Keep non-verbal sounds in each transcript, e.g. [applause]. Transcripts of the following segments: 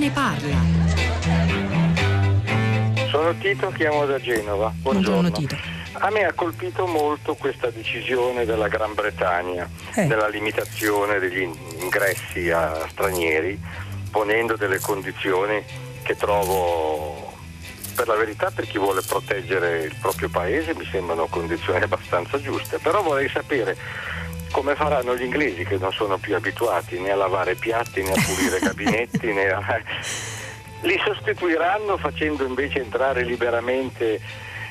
ne parla. Sono Tito, chiamo da Genova. Buongiorno. Buongiorno Tito. A me ha colpito molto questa decisione della Gran Bretagna, Eh. della limitazione degli ingressi a stranieri, ponendo delle condizioni che trovo, per la verità, per chi vuole proteggere il proprio paese, mi sembrano condizioni abbastanza giuste. Però vorrei sapere come faranno gli inglesi che non sono più abituati né a lavare piatti né a pulire [laughs] gabinetti né a... li sostituiranno facendo invece entrare liberamente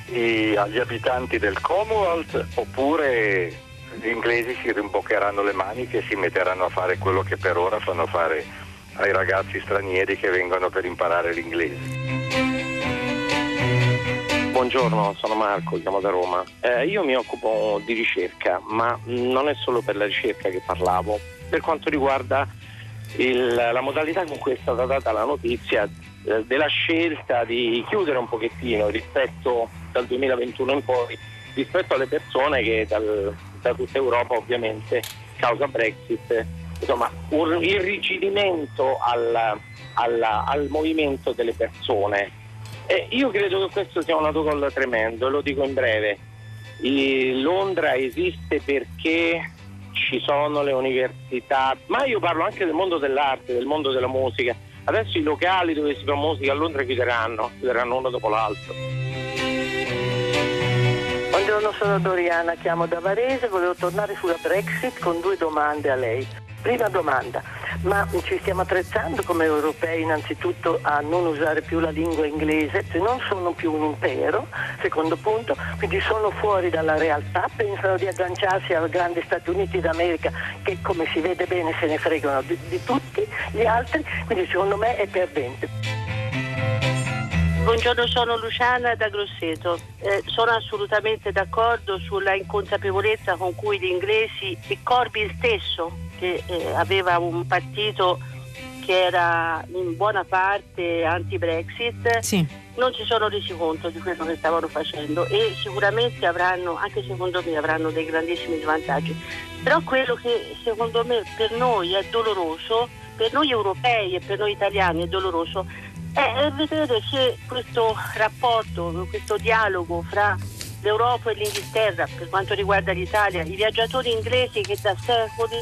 i- agli abitanti del Commonwealth oppure gli inglesi si rimboccheranno le maniche e si metteranno a fare quello che per ora fanno fare ai ragazzi stranieri che vengono per imparare l'inglese. Buongiorno, sono Marco, chiamo da Roma. Eh, io mi occupo di ricerca, ma non è solo per la ricerca che parlavo. Per quanto riguarda il- la modalità con cui è stata data la notizia eh, della scelta di chiudere un pochettino rispetto dal 2021 in poi, rispetto alle persone che dal- da tutta Europa ovviamente causa Brexit, insomma un irrigidimento al, alla- al movimento delle persone. Eh, io credo che questo sia un autogol tremendo, lo dico in breve. I- Londra esiste perché ci sono le università, ma io parlo anche del mondo dell'arte, del mondo della musica. Adesso i locali dove si fa musica a Londra chiuderanno, chiuderanno uno dopo l'altro. Buongiorno, sono Doriana, chiamo da Varese, volevo tornare sulla Brexit con due domande a lei. Prima domanda, ma ci stiamo attrezzando come europei innanzitutto a non usare più la lingua inglese, se non sono più un impero, secondo punto, quindi sono fuori dalla realtà, pensano di agganciarsi ai grandi Stati Uniti d'America che come si vede bene se ne fregano di, di tutti gli altri, quindi secondo me è perdente. Buongiorno, sono Luciana da Grosseto. Eh, sono assolutamente d'accordo sulla inconsapevolezza con cui gli inglesi e Corbyn stesso, che eh, aveva un partito che era in buona parte anti-Brexit, Sì. non si sono resi conto di quello che stavano facendo e sicuramente avranno, anche secondo me, avranno dei grandissimi svantaggi. Però quello che secondo me per noi è doloroso, per noi europei e per noi italiani è doloroso, è vedere che questo rapporto, questo dialogo fra l'Europa e l'Inghilterra per quanto riguarda l'Italia, i viaggiatori inglesi che da secoli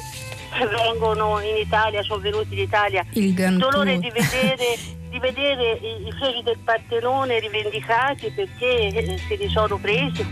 vengono in Italia, sono venuti in Italia, Il dolore di vedere, [laughs] di vedere i, i figli del Partenone rivendicati perché eh, se li sono presi.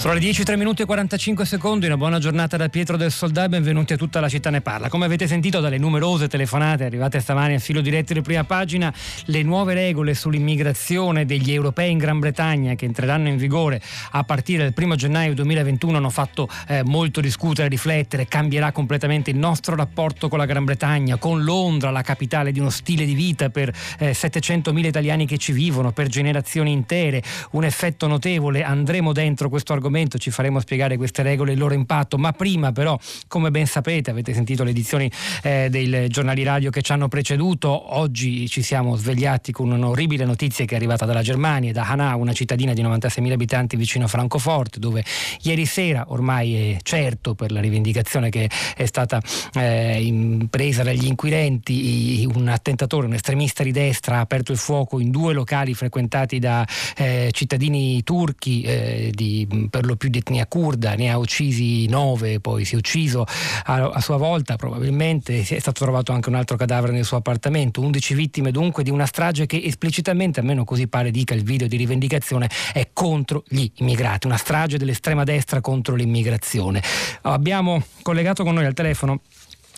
Sono le 10, 3 minuti e 45 secondi, una buona giornata da Pietro del Soldà e benvenuti a tutta la città ne parla. Come avete sentito dalle numerose telefonate arrivate stamani a filo diretto di prima pagina, le nuove regole sull'immigrazione degli europei in Gran Bretagna che entreranno in vigore a partire dal 1 gennaio 2021 hanno fatto eh, molto discutere, riflettere, cambierà completamente il nostro rapporto con la Gran Bretagna, con Londra, la capitale di uno stile di vita per eh, 700.000 italiani che ci vivono, per generazioni intere, un effetto notevole. Andremo dentro questo argomento, ci faremo spiegare queste regole e il loro impatto, ma prima però, come ben sapete, avete sentito le edizioni eh, dei giornali radio che ci hanno preceduto, oggi ci siamo svegliati con un'orribile notizia che è arrivata dalla Germania, da Hanau, una cittadina di 96.000 abitanti vicino a Francoforte, dove ieri sera, ormai è certo per la rivendicazione che è stata eh, impresa dagli inquirenti, un attentatore, un estremista di destra ha aperto il fuoco in due locali frequentati da eh, cittadini turchi eh, di, per lo più di etnia kurda, ne ha uccisi nove, poi si è ucciso a, a sua volta probabilmente, è stato trovato anche un altro cadavere nel suo appartamento, 11 vittime dunque di una strage che esplicitamente, almeno così pare dica il video di rivendicazione, è contro gli immigrati, una strage dell'estrema destra contro l'immigrazione. Abbiamo collegato con noi al telefono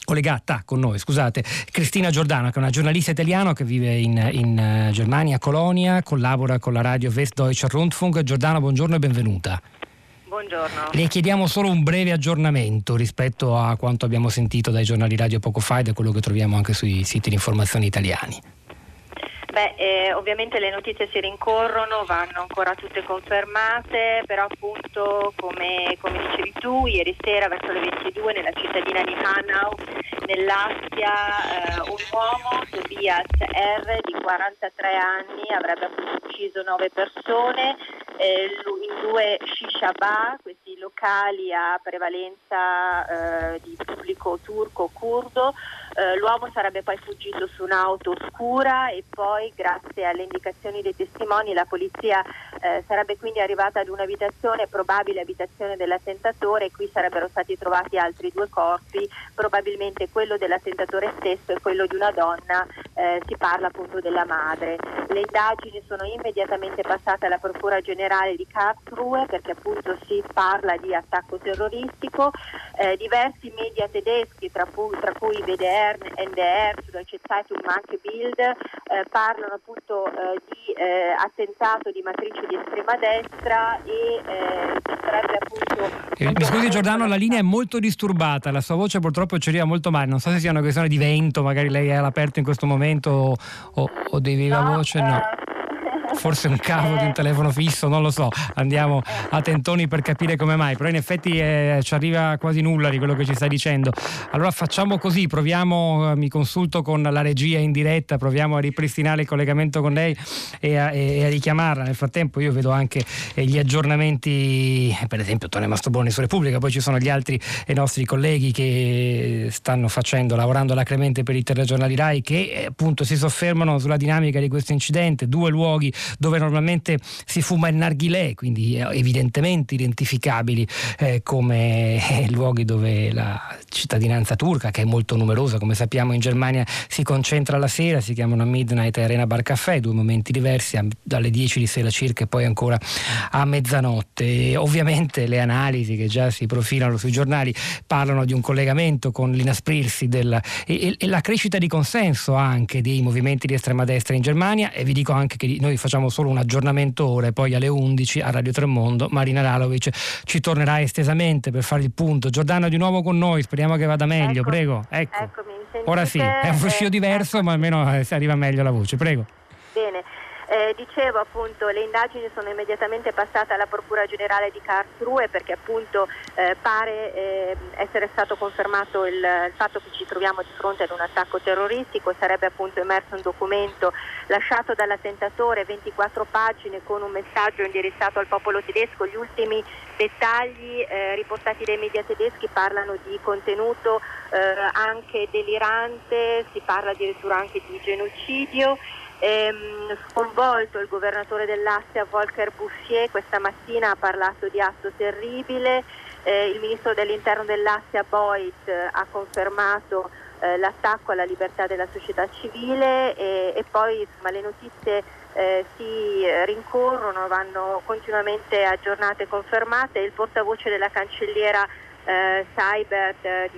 collegata con noi, scusate, Cristina Giordano, che è una giornalista italiana che vive in, in eh, Germania, a Colonia, collabora con la radio Westdeutscher Rundfunk. Giordano, buongiorno e benvenuta. Buongiorno. Le chiediamo solo un breve aggiornamento rispetto a quanto abbiamo sentito dai giornali radio poco fa e da quello che troviamo anche sui siti di informazione italiani. Beh, eh, ovviamente le notizie si rincorrono, vanno ancora tutte confermate, però appunto come, come dicevi tu, ieri sera verso le 22 nella cittadina di Hanau, nell'Assia, eh, un uomo, Tobias R, di 43 anni, avrebbe appunto ucciso 9 persone, eh, in due shisha questi locali a prevalenza eh, di pubblico turco-curdo. Eh, l'uomo sarebbe poi fuggito su un'auto oscura e poi grazie alle indicazioni dei testimoni la polizia eh, sarebbe quindi arrivata ad un'abitazione, probabile abitazione dell'attentatore e qui sarebbero stati trovati altri due corpi, probabilmente quello dell'attentatore stesso e quello di una donna, eh, si parla appunto della madre. Le indagini sono immediatamente passate alla Procura Generale di Karlsruhe perché appunto si parla di attacco terroristico, eh, diversi media tedeschi tra, pu- tra cui VDR Stern, NDR, Süddeutsche Zeitung, ma anche Bild, eh, parlano appunto eh, di eh, attentato di matrice di estrema destra e eh, sarebbe appunto... Eh, mi scusi Giordano, la linea è molto disturbata, la sua voce purtroppo ci arriva molto male, non so se sia una questione di vento, magari lei è all'aperto in questo momento o, o di viva no, voce, no. Forse un cavo di un telefono fisso, non lo so, andiamo a tentoni per capire come mai, però in effetti eh, ci arriva quasi nulla di quello che ci stai dicendo. Allora facciamo così, proviamo, eh, mi consulto con la regia in diretta, proviamo a ripristinare il collegamento con lei e a, e a richiamarla. Nel frattempo io vedo anche eh, gli aggiornamenti, per esempio Tone Mastroboni su Repubblica, poi ci sono gli altri eh, nostri colleghi che stanno facendo, lavorando alacremente per i telegiornali RAI che eh, appunto si soffermano sulla dinamica di questo incidente, due luoghi dove normalmente si fuma il narghilè, quindi eh, evidentemente identificabili eh, come eh, luoghi dove la cittadinanza turca, che è molto numerosa, come sappiamo in Germania, si concentra la sera, si chiamano Midnight e Arena Bar Caffè, due momenti diversi, dalle 10 di sera circa e poi ancora a mezzanotte. E ovviamente le analisi che già si profilano sui giornali parlano di un collegamento con l'inasprirsi del, e, e la crescita di consenso anche dei movimenti di estrema destra in Germania e vi dico anche che noi facciamo solo un aggiornamento ora e poi alle 11 a Radio Tremondo Marina Lalovic ci tornerà estesamente per fare il punto. Giordano di nuovo con noi, speriamo che vada meglio, ecco, prego. Ecco. Ora sì, è un fruscio diverso eh, ma almeno eh, si arriva meglio la voce, prego. Bene. Eh, dicevo appunto le indagini sono immediatamente passate alla Procura Generale di Karlsruhe perché appunto eh, pare eh, essere stato confermato il, il, fatto che ci troviamo di fronte ad un attacco terroristico, sarebbe appunto emerso un documento lasciato dall'attentatore, 24 pagine con un messaggio indirizzato al popolo tedesco, gli ultimi dettagli eh, riportati dai media tedeschi parlano di contenuto eh, anche delirante, si parla addirittura anche di genocidio ehm, sconvolto il governatore dell'Assia Volker Bouffier, questa mattina ha parlato di atto terribile, eh, il ministro dell'interno dell'Assia Boyd ha confermato eh, l'attacco alla libertà della società civile e, e poi insomma, le notizie eh, si rincorrono, vanno continuamente aggiornate e confermate. Il portavoce della cancelliera eh, Seibert eh,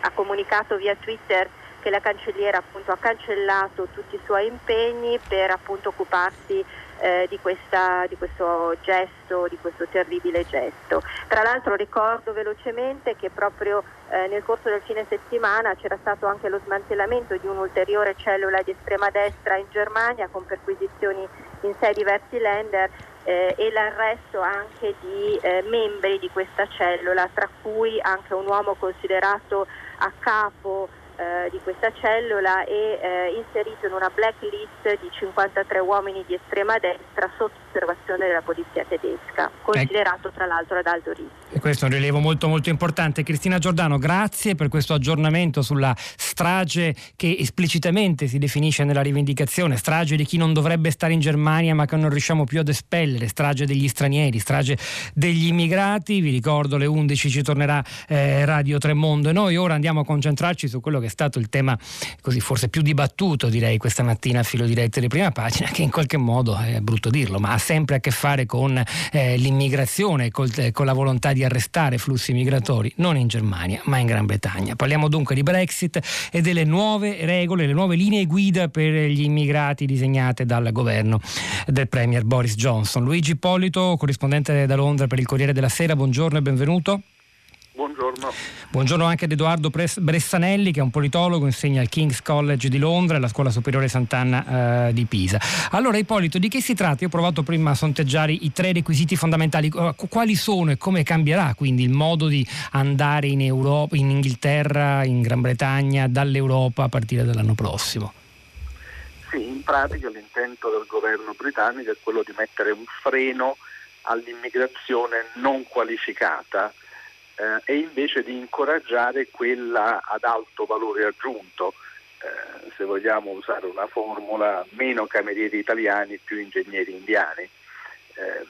ha comunicato via Twitter che la cancelliera appunto, ha cancellato tutti i suoi impegni per appunto, occuparsi eh, di, questa, di, questo gesto, di questo terribile gesto. Tra l'altro ricordo velocemente che proprio eh, nel corso del fine settimana c'era stato anche lo smantellamento di un'ulteriore cellula di estrema destra in Germania con perquisizioni in sei diversi länder eh, e l'arresto anche di eh, membri di questa cellula, tra cui anche un uomo considerato a capo eh, di questa cellula e eh, inserito in una blacklist di 53 uomini di estrema destra sotto osservazione della polizia tedesca, considerato tra l'altro ad alto rischio. E questo è un rilievo molto molto importante. Cristina Giordano, grazie per questo aggiornamento sulla strage che esplicitamente si definisce nella rivendicazione, strage di chi non dovrebbe stare in Germania ma che non riusciamo più ad espellere, strage degli stranieri, strage degli immigrati. Vi ricordo alle 11 ci tornerà eh, Radio Tremondo e noi ora andiamo a concentrarci su quello che è stato il tema così forse più dibattuto direi questa mattina a filo diretto di prima pagina che in qualche modo è brutto dirlo ma ha sempre a che fare con eh, l'immigrazione col, eh, con la volontà di arrestare flussi migratori non in Germania ma in Gran Bretagna. Parliamo dunque di Brexit e delle nuove regole le nuove linee guida per gli immigrati disegnate dal governo del Premier Boris Johnson. Luigi Polito corrispondente da Londra per il Corriere della Sera buongiorno e benvenuto Buongiorno. Buongiorno anche ad Edoardo Bressanelli che è un politologo, insegna al King's College di Londra e alla Scuola Superiore Sant'Anna eh, di Pisa. Allora Ippolito, di che si tratta? Io ho provato prima a sonteggiare i tre requisiti fondamentali. Quali sono e come cambierà quindi il modo di andare in, Europa, in Inghilterra, in Gran Bretagna, dall'Europa a partire dall'anno prossimo? Sì, in pratica l'intento del governo britannico è quello di mettere un freno all'immigrazione non qualificata eh, e invece di incoraggiare quella ad alto valore aggiunto. Eh, se vogliamo usare una formula, meno camerieri italiani, più ingegneri indiani. Eh,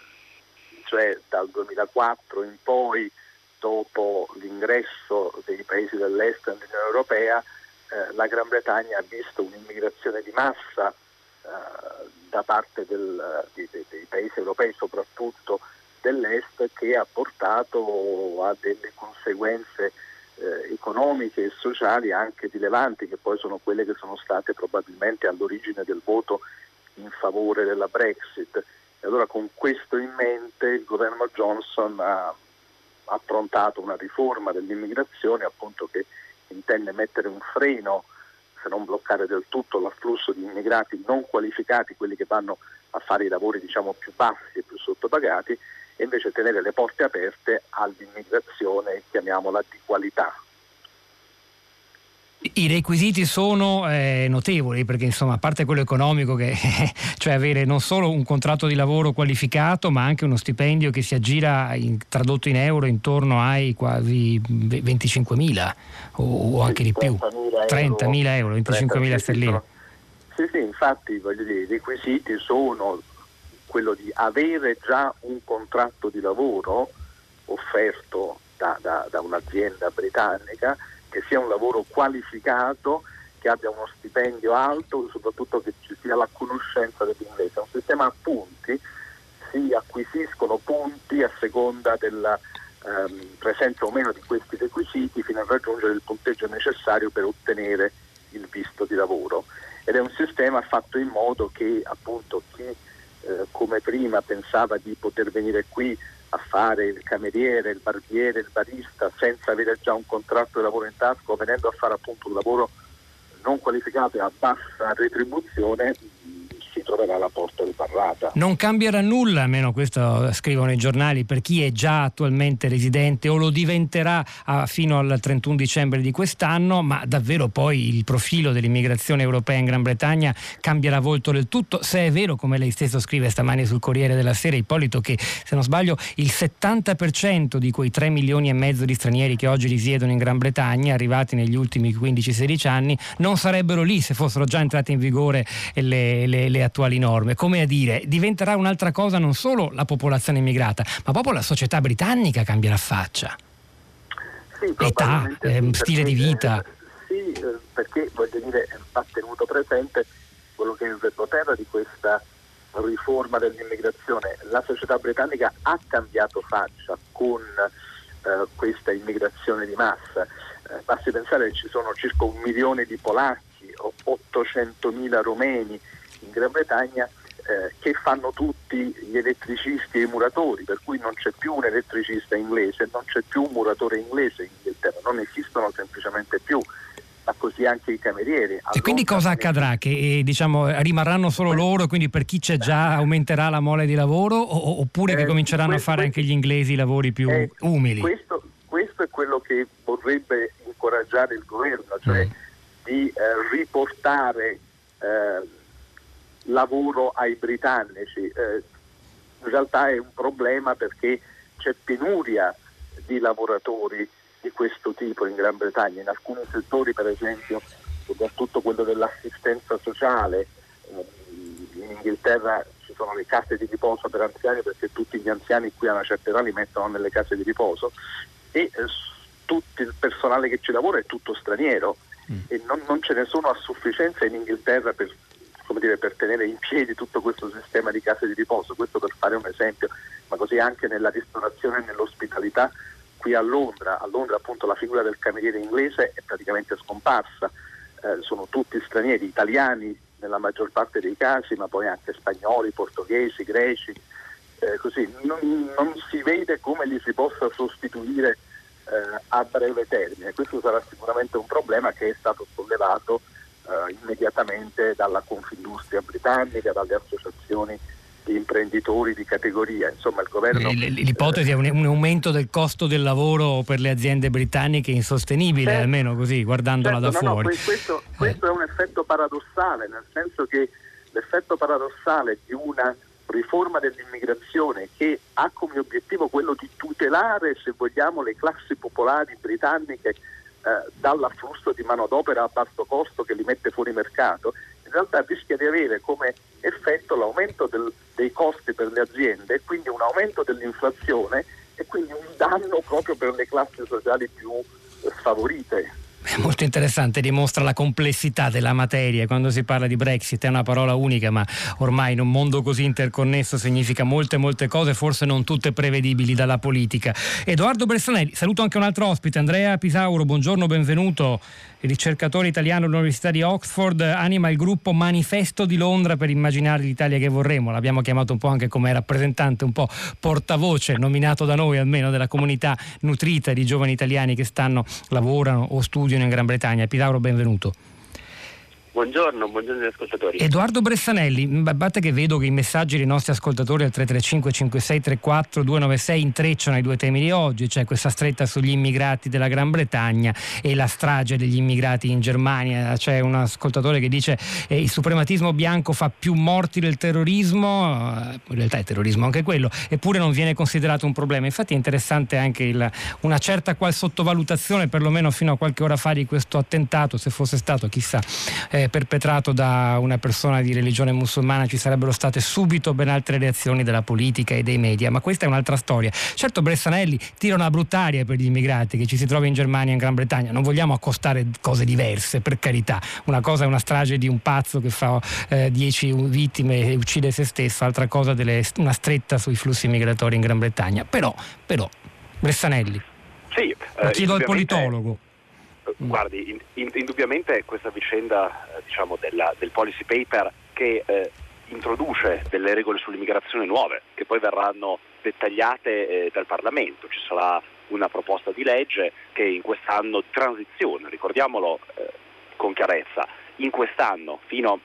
cioè dal 2004 in poi, dopo l'ingresso dei paesi dell'est nell'Unione Europea, eh, la Gran Bretagna ha visto un'immigrazione di massa eh, da parte del, di, di, dei paesi europei, soprattutto dell'est, che ha portato a delle conseguenze eh, economiche e sociali anche rilevanti, che poi sono quelle che sono state probabilmente all'origine del voto in favore della Brexit. E allora con questo in mente il governo Johnson ha approntato una riforma dell'immigrazione appunto che intende mettere un freno se non bloccare del tutto l'afflusso di immigrati non qualificati, quelli che vanno a fare i lavori diciamo, più bassi e più sottopagati, e invece tenere le porte aperte all'immigrazione, chiamiamola di qualità. I requisiti sono eh, notevoli perché insomma a parte quello economico che [laughs] cioè avere non solo un contratto di lavoro qualificato ma anche uno stipendio che si aggira in, tradotto in euro intorno ai quasi 25 mila o, o, anche di più. 30 mila euro, 25 mila sterline sì sì infatti voglio dire i requisiti sono quello di avere già un contratto di lavoro offerto da, da, da un'azienda britannica che sia un lavoro qualificato, che abbia uno stipendio alto soprattutto che ci sia la conoscenza dell'inglese. È un sistema a punti, si acquisiscono punti a seconda della ehm, presenza o meno di questi requisiti fino a raggiungere il punteggio necessario per ottenere il visto di lavoro. Ed è un sistema fatto in modo che appunto chi eh, come prima pensava di poter venire qui a fare il cameriere, il barbiere, il barista senza avere già un contratto di lavoro in tasca venendo a fare appunto un lavoro non qualificato e a bassa retribuzione troverà la porta riparata. Non cambierà nulla, almeno questo scrivono i giornali, per chi è già attualmente residente o lo diventerà a, fino al 31 dicembre di quest'anno, ma davvero poi il profilo dell'immigrazione europea in Gran Bretagna cambierà volto del tutto, se è vero, come lei stesso scrive stamani sul Corriere della Sera, Ippolito, che se non sbaglio il 70% di quei 3 milioni e mezzo di stranieri che oggi risiedono in Gran Bretagna, arrivati negli ultimi 15-16 anni, non sarebbero lì se fossero già entrate in vigore le, le, le attuali norme. Come a dire, diventerà un'altra cosa non solo la popolazione immigrata, ma proprio la società britannica cambierà faccia. Sì, Età, eh, stile di vita. Sì, eh, perché voglio dire, va tenuto presente quello che è il retroterra di questa riforma dell'immigrazione. La società britannica ha cambiato faccia con eh, questa immigrazione di massa. Eh, basti pensare che ci sono circa un milione di polacchi o 800 mila romeni in Gran Bretagna eh, che fanno tutti gli elettricisti e i muratori, per cui non c'è più un elettricista inglese, non c'è più un muratore inglese in Inghilterra, non esistono semplicemente più ma così anche i camerieri. E quindi cosa accadrà? Che eh, diciamo, rimarranno solo loro, quindi per chi c'è già aumenterà la mole di lavoro oppure eh, che cominceranno questo, a fare anche gli inglesi i lavori più eh, umili? Questo, questo, è quello che vorrebbe incoraggiare il governo, cioè mm. di eh, riportare eh, lavoro ai britannici. Eh, in realtà è un problema perché c'è penuria di lavoratori di questo tipo in Gran Bretagna. In alcuni settori, per esempio, soprattutto quello dell'assistenza sociale, eh, in Inghilterra ci sono le case di riposo per anziani perché tutti gli anziani qui a una certa età li mettono nelle case di riposo e eh, tutto il personale che ci lavora è tutto straniero mm. e non, non, ce ne sono a sufficienza in Inghilterra per dire, per tenere in piedi tutto questo sistema di case di riposo, questo per fare un esempio, ma così anche nella ristorazione e nell'ospitalità qui a Londra, a Londra appunto la figura del cameriere inglese è praticamente scomparsa, eh, sono tutti stranieri, italiani nella maggior parte dei casi, ma poi anche spagnoli, portoghesi, greci, eh, così non, non, si vede come li si possa sostituire eh, a breve termine, questo sarà sicuramente un problema che è stato sollevato eh, immediatamente dalla Confindustria britannica, dalle associazioni di imprenditori di categoria. Insomma, il governo. L'ipotesi è un, aumento del costo del lavoro per le aziende britanniche insostenibile, certo, almeno così, guardandola certo, da no, fuori. No, questo, questo eh. è un effetto paradossale, nel senso che l'effetto paradossale di una riforma dell'immigrazione che ha come obiettivo quello di tutelare, se vogliamo, le classi popolari britanniche eh, dall'afflusso di manodopera a basso costo che li mette fuori mercato, in realtà rischia di avere come effetto l'aumento del, dei costi per le aziende quindi un aumento dell'inflazione e quindi un danno proprio per le classi sociali più sfavorite. È molto interessante, dimostra la complessità della materia. Quando si parla di Brexit è una parola unica, ma ormai in un mondo così interconnesso significa molte, molte cose, forse non tutte prevedibili dalla politica. Edoardo Bressanelli, saluto anche un altro ospite, Andrea Pisauro, buongiorno, benvenuto. Il ricercatore italiano all'Università di Oxford anima il gruppo Manifesto di Londra per immaginare l'Italia che vorremmo. L'abbiamo chiamato un po' anche come rappresentante, un po' portavoce, nominato da noi almeno, della comunità nutrita di giovani italiani che stanno, lavorano o studiano in Gran Bretagna. Pisauro, benvenuto. Buongiorno, buongiorno agli ascoltatori. Edoardo Bressanelli, a parte che vedo che i messaggi dei nostri ascoltatori al 335 5634 296 intrecciano i due temi di oggi, cioè questa stretta sugli immigrati della Gran Bretagna e la strage degli immigrati in Germania. C'è un ascoltatore che dice che eh, il suprematismo bianco fa più morti del terrorismo, eh, in realtà è terrorismo anche quello, eppure non viene considerato un problema. Infatti è interessante anche il, una certa qual sottovalutazione, perlomeno fino a qualche ora fa, di questo attentato, se fosse stato chissà. Eh, perpetrato da una persona di religione musulmana ci sarebbero state subito ben altre reazioni della politica e dei media, ma questa è un'altra storia. Certo Bressanelli tira una bruttaria per gli immigrati che ci si trova in Germania e in Gran Bretagna, non vogliamo accostare cose diverse, per carità. Una cosa è una strage di un pazzo che fa 10 eh, vittime e uccide se stesso, altra cosa delle, una stretta sui flussi migratori in Gran Bretagna. Però, però, Bressanelli. Sì, eh, chiedo al politologo. Mm. Guardi, in, in, indubbiamente questa vicenda eh, diciamo, della, del policy paper che eh, introduce delle regole sull'immigrazione nuove che poi verranno dettagliate eh, dal Parlamento. Ci sarà una proposta di legge che in quest'anno di transizione, ricordiamolo eh, con chiarezza, in quest'anno fino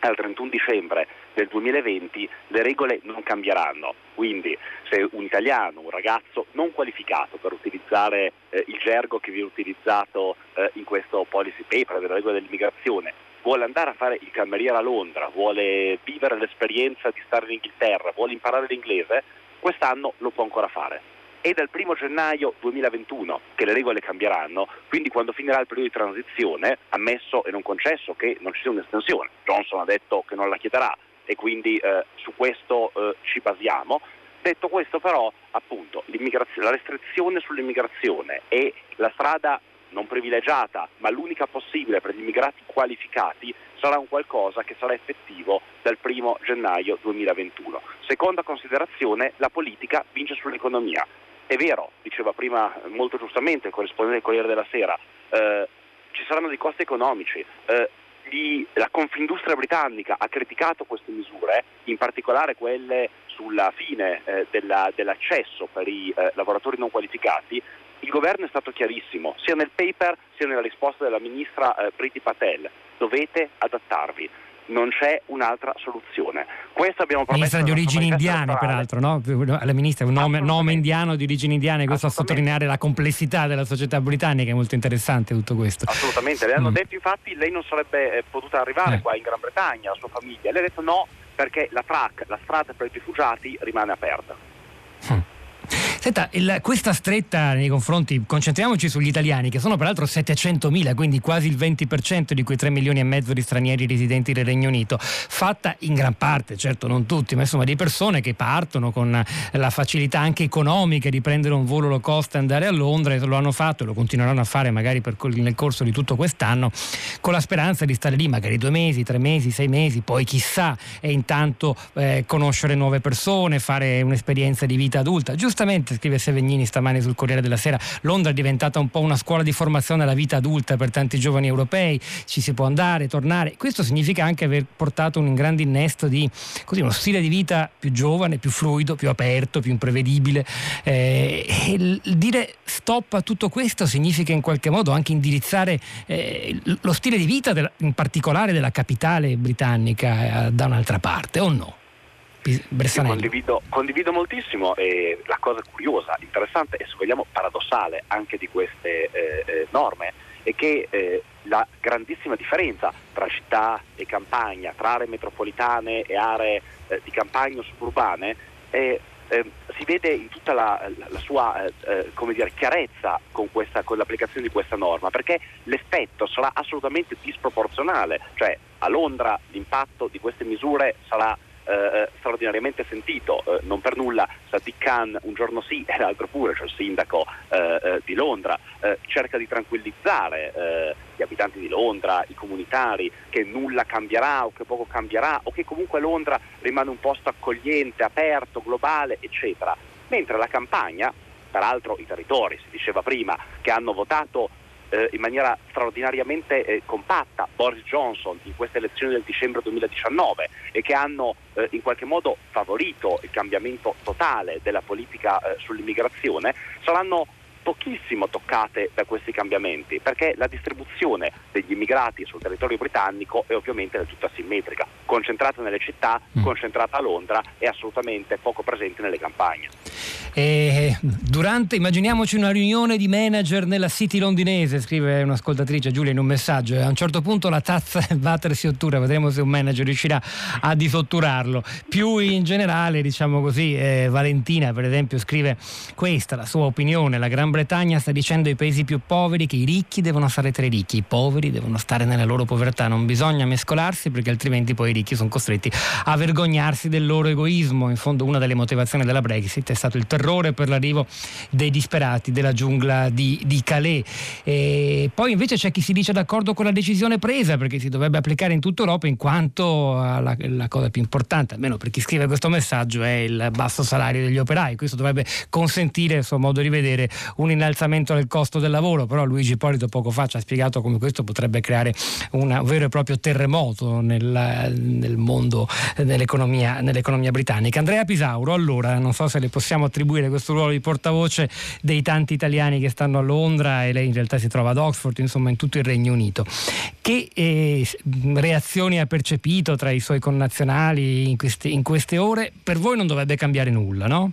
al 31 dicembre del 2020 le regole non cambieranno, quindi se un italiano, un ragazzo non qualificato per utilizzare eh, il gergo che viene utilizzato eh, in questo policy paper delle regole dell'immigrazione, vuole andare a fare il cameriere a Londra, vuole vivere l'esperienza di stare in Inghilterra, vuole imparare l'inglese, quest'anno lo può ancora fare. È dal 1 gennaio 2021 che le regole cambieranno, quindi quando finirà il periodo di transizione, ammesso e non concesso che non ci sia un'estensione, Johnson ha detto che non la chiederà e quindi eh, su questo eh, ci basiamo. Detto questo però, appunto, la restrizione sull'immigrazione e la strada non privilegiata, ma l'unica possibile per gli immigrati qualificati, sarà un qualcosa che sarà effettivo dal 1 gennaio 2021. Seconda considerazione, la politica vince sull'economia. È vero, diceva prima molto giustamente il corrispondente del Corriere della Sera, eh, ci saranno dei costi economici. Eh, gli, la Confindustria britannica ha criticato queste misure, in particolare quelle sulla fine eh, della, dell'accesso per i eh, lavoratori non qualificati. Il governo è stato chiarissimo, sia nel paper sia nella risposta della ministra eh, Priti Patel. Dovete adattarvi non c'è un'altra soluzione. Questo abbiamo promesso. Ministra di origini indiane, peraltro, no? La ministra, un nome, nome, indiano di origini indiane, questo a sottolineare la complessità della società britannica, è molto interessante tutto questo. Assolutamente, le hanno mm. detto infatti lei non sarebbe eh, potuta arrivare eh. qua in Gran Bretagna, la sua famiglia. Lei ha detto no perché la TRAC, la strada per i rifugiati, rimane aperta. Mm. Senta, il, questa stretta nei confronti, concentriamoci sugli italiani, che sono peraltro 700.000, quindi quasi il 20% di quei 3 milioni e mezzo di stranieri residenti del Regno Unito, fatta in gran parte, certo non tutti, ma insomma di persone che partono con la facilità anche economica di prendere un volo low cost e andare a Londra e lo hanno fatto e lo continueranno a fare magari per, nel corso di tutto quest'anno, con la speranza di stare lì magari due mesi, tre mesi, sei mesi, poi chissà, e intanto eh, conoscere nuove persone, fare un'esperienza di vita adulta. Giustamente scrive Sevegnini stamani sul Corriere della Sera, Londra è diventata un po' una scuola di formazione alla vita adulta per tanti giovani europei, ci si può andare, tornare. Questo significa anche aver portato un grande innesto di così, uno stile di vita più giovane, più fluido, più aperto, più imprevedibile. Eh, e dire stop a tutto questo significa in qualche modo anche indirizzare eh, lo stile di vita della, in particolare della capitale britannica eh, da un'altra parte, o no? Condivido, condivido, moltissimo e la cosa curiosa, interessante e se vogliamo paradossale anche di queste eh, eh, norme è che eh, la grandissima differenza tra città e campagna, tra aree metropolitane e aree eh, di campagna o suburbane è eh, si vede in tutta la, la sua eh, eh dire, chiarezza con, questa, con, l'applicazione di questa norma, perché l'effetto sarà assolutamente disproporzionale, cioè a Londra l'impatto di queste misure sarà eh, eh, straordinariamente sentito, eh, non per nulla Sadiq Khan un giorno sì e l'altro pure, cioè il sindaco eh, eh di Londra, eh, cerca di tranquillizzare gli abitanti di Londra, i comunitari, che nulla cambierà o che poco cambierà o che comunque Londra rimane un posto accogliente, aperto, globale, eccetera. Mentre la campagna, peraltro i territori, si diceva prima, che hanno votato eh, in maniera straordinariamente eh, compatta Boris Johnson in queste elezioni del dicembre 2019 e che hanno eh, in qualche modo favorito il cambiamento totale della politica eh, sull'immigrazione, saranno pochissimo toccate da questi cambiamenti, perché la distribuzione degli immigrati sul territorio britannico è ovviamente del tutto asimmetrica, concentrata nelle città, mm. concentrata a Londra e assolutamente poco presente nelle campagne. E durante, immaginiamoci una riunione di manager nella City londinese, scrive un'ascoltatrice Giulia in un messaggio, e a un certo punto la tazza del water si ottura, vedremo se un manager riuscirà a disotturarlo. Più in generale, diciamo così, eh, Valentina per esempio scrive questa, la sua opinione, la Gran Bretagna sta dicendo ai paesi più poveri che i ricchi devono stare tra i ricchi, i poveri devono stare nella loro povertà, non bisogna mescolarsi perché altrimenti poi i ricchi sono costretti a vergognarsi del loro egoismo. In fondo una delle motivazioni della Brexit è stato il terrore per l'arrivo dei disperati della giungla di, di Calais. E poi invece c'è chi si dice d'accordo con la decisione presa perché si dovrebbe applicare in tutta Europa in quanto la, la cosa più importante, almeno per chi scrive questo messaggio, è il basso salario degli operai. Questo dovrebbe consentire, a suo modo di vedere, un un innalzamento del costo del lavoro, però Luigi Polito poco fa ci ha spiegato come questo potrebbe creare un vero e proprio terremoto nel, nel mondo, nell'economia, nell'economia, britannica. Andrea Pisauro, allora, non so se le possiamo attribuire questo ruolo di portavoce dei tanti italiani che stanno a Londra e lei in realtà si trova ad Oxford, insomma in tutto il Regno Unito. Che eh, reazioni ha percepito tra i suoi connazionali in queste, in queste ore? Per voi non dovrebbe cambiare nulla, no?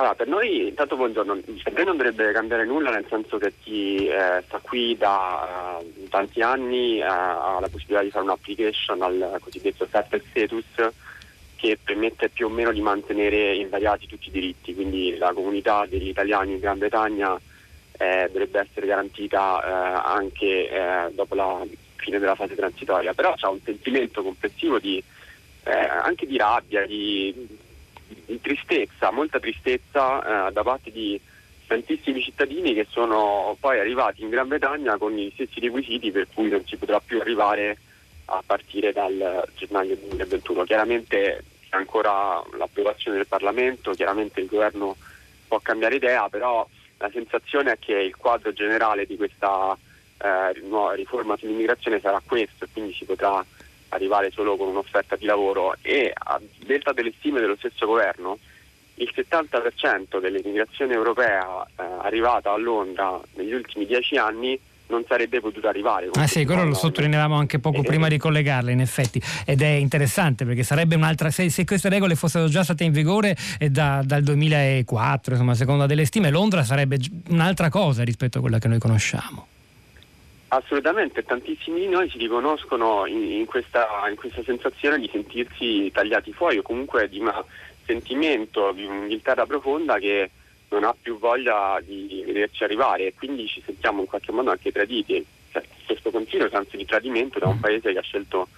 Allora, per noi, intanto buongiorno, per noi non dovrebbe cambiare nulla nel senso che chi eh, sta qui da uh, tanti anni uh, ha la possibilità di fare un'application al cosiddetto settled status che permette più o meno di mantenere invariati tutti i diritti, quindi la comunità degli italiani in Gran Bretagna eh, dovrebbe essere garantita eh, anche eh, dopo la fine della fase transitoria, però c'è un sentimento complessivo di, anche di rabbia, di tristezza, molta tristezza eh, da parte di tantissimi cittadini che sono poi arrivati in Gran Bretagna con gli stessi requisiti per cui non si potrà più arrivare a partire dal gennaio 2021. Chiaramente c'è ancora l'approvazione del Parlamento, chiaramente il governo può cambiare idea, però la sensazione è che il quadro generale di questa eh, riforma sull'immigrazione sarà questo e quindi si potrà arrivare solo con un'offerta di lavoro e a detta delle stime dello stesso governo il 70% dell'immigrazione europea eh, arrivata a Londra negli ultimi dieci anni non sarebbe potuta arrivare. Ah sì, quello lo sottolineavamo anche poco eh, prima di collegarle in effetti ed è interessante perché sarebbe un'altra, se, se queste regole fossero già state in vigore eh, da, dal 2004, insomma secondo delle stime, Londra sarebbe un'altra cosa rispetto a quella che noi conosciamo. Assolutamente, tantissimi di noi si riconoscono in, in, questa, in, questa, sensazione di sentirsi tagliati fuori o comunque di un sentimento di un'Inghilterra profonda che non ha più voglia di vederci arrivare e quindi ci sentiamo in qualche modo anche traditi. Cioè, questo continuo senso di tradimento da un paese che ha scelto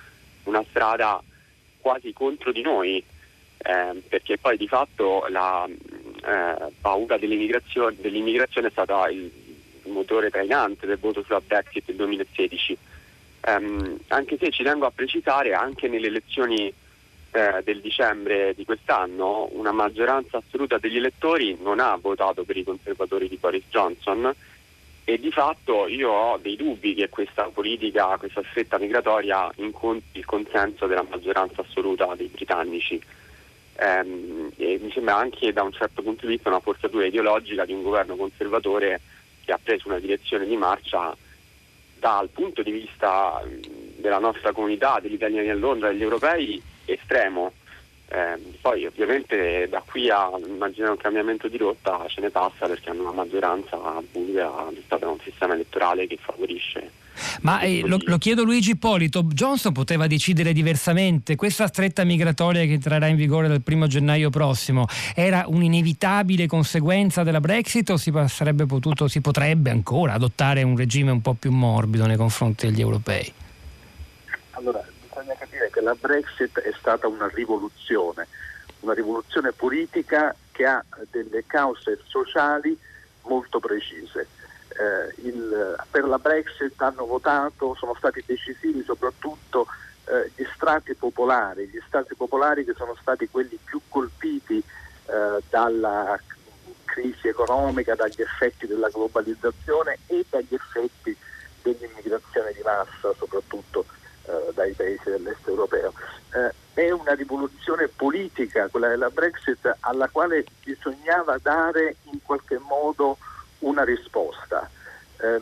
una strada quasi contro di noi, eh, perché poi di fatto la eh, paura dell'immigrazione, dell'immigrazione è stata il motore trainante del voto sulla Brexit del 2016. Um, anche se ci tengo a precisare, anche nelle elezioni eh, del dicembre di quest'anno, una maggioranza assoluta degli elettori non ha votato per i conservatori di Boris Johnson e di fatto io ho dei dubbi che questa politica, questa stretta migratoria incontri il consenso della maggioranza assoluta dei britannici. Um, mi sembra anche da un certo punto di vista una forzatura ideologica di un governo conservatore che ha preso una direzione di marcia dal punto di vista della nostra comunità, degli italiani a Londra, degli europei, estremo. Eh, poi ovviamente da qui a immaginare un cambiamento di rotta ce ne passa perché hanno una maggioranza bulgara, è stato un sistema elettorale che favorisce. Ma eh, lo, lo, chiedo Luigi Ippolito, Johnson poteva decidere diversamente, questa stretta migratoria che entrerà in vigore dal primo gennaio prossimo era un'inevitabile conseguenza della Brexit o si, potuto, si potrebbe ancora adottare un regime un po' più morbido nei confronti degli europei? Allora, bisogna capire che la Brexit è stata una rivoluzione, una rivoluzione politica che ha delle cause sociali molto precise. Eh, il, per la Brexit hanno votato, sono stati decisivi soprattutto eh, gli strati popolari, gli strati popolari che sono stati quelli più colpiti eh, dalla crisi economica, dagli effetti della globalizzazione e dagli effetti dell'immigrazione di massa, soprattutto eh, dai paesi dell'est europeo. Eh, è una rivoluzione politica, quella della Brexit, alla quale bisognava dare in qualche modo una risposta. Eh,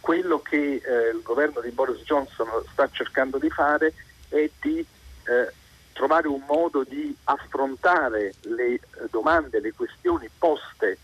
quello che eh, il governo di Boris Johnson sta cercando di fare è di eh, trovare un modo di affrontare le domande, le questioni poste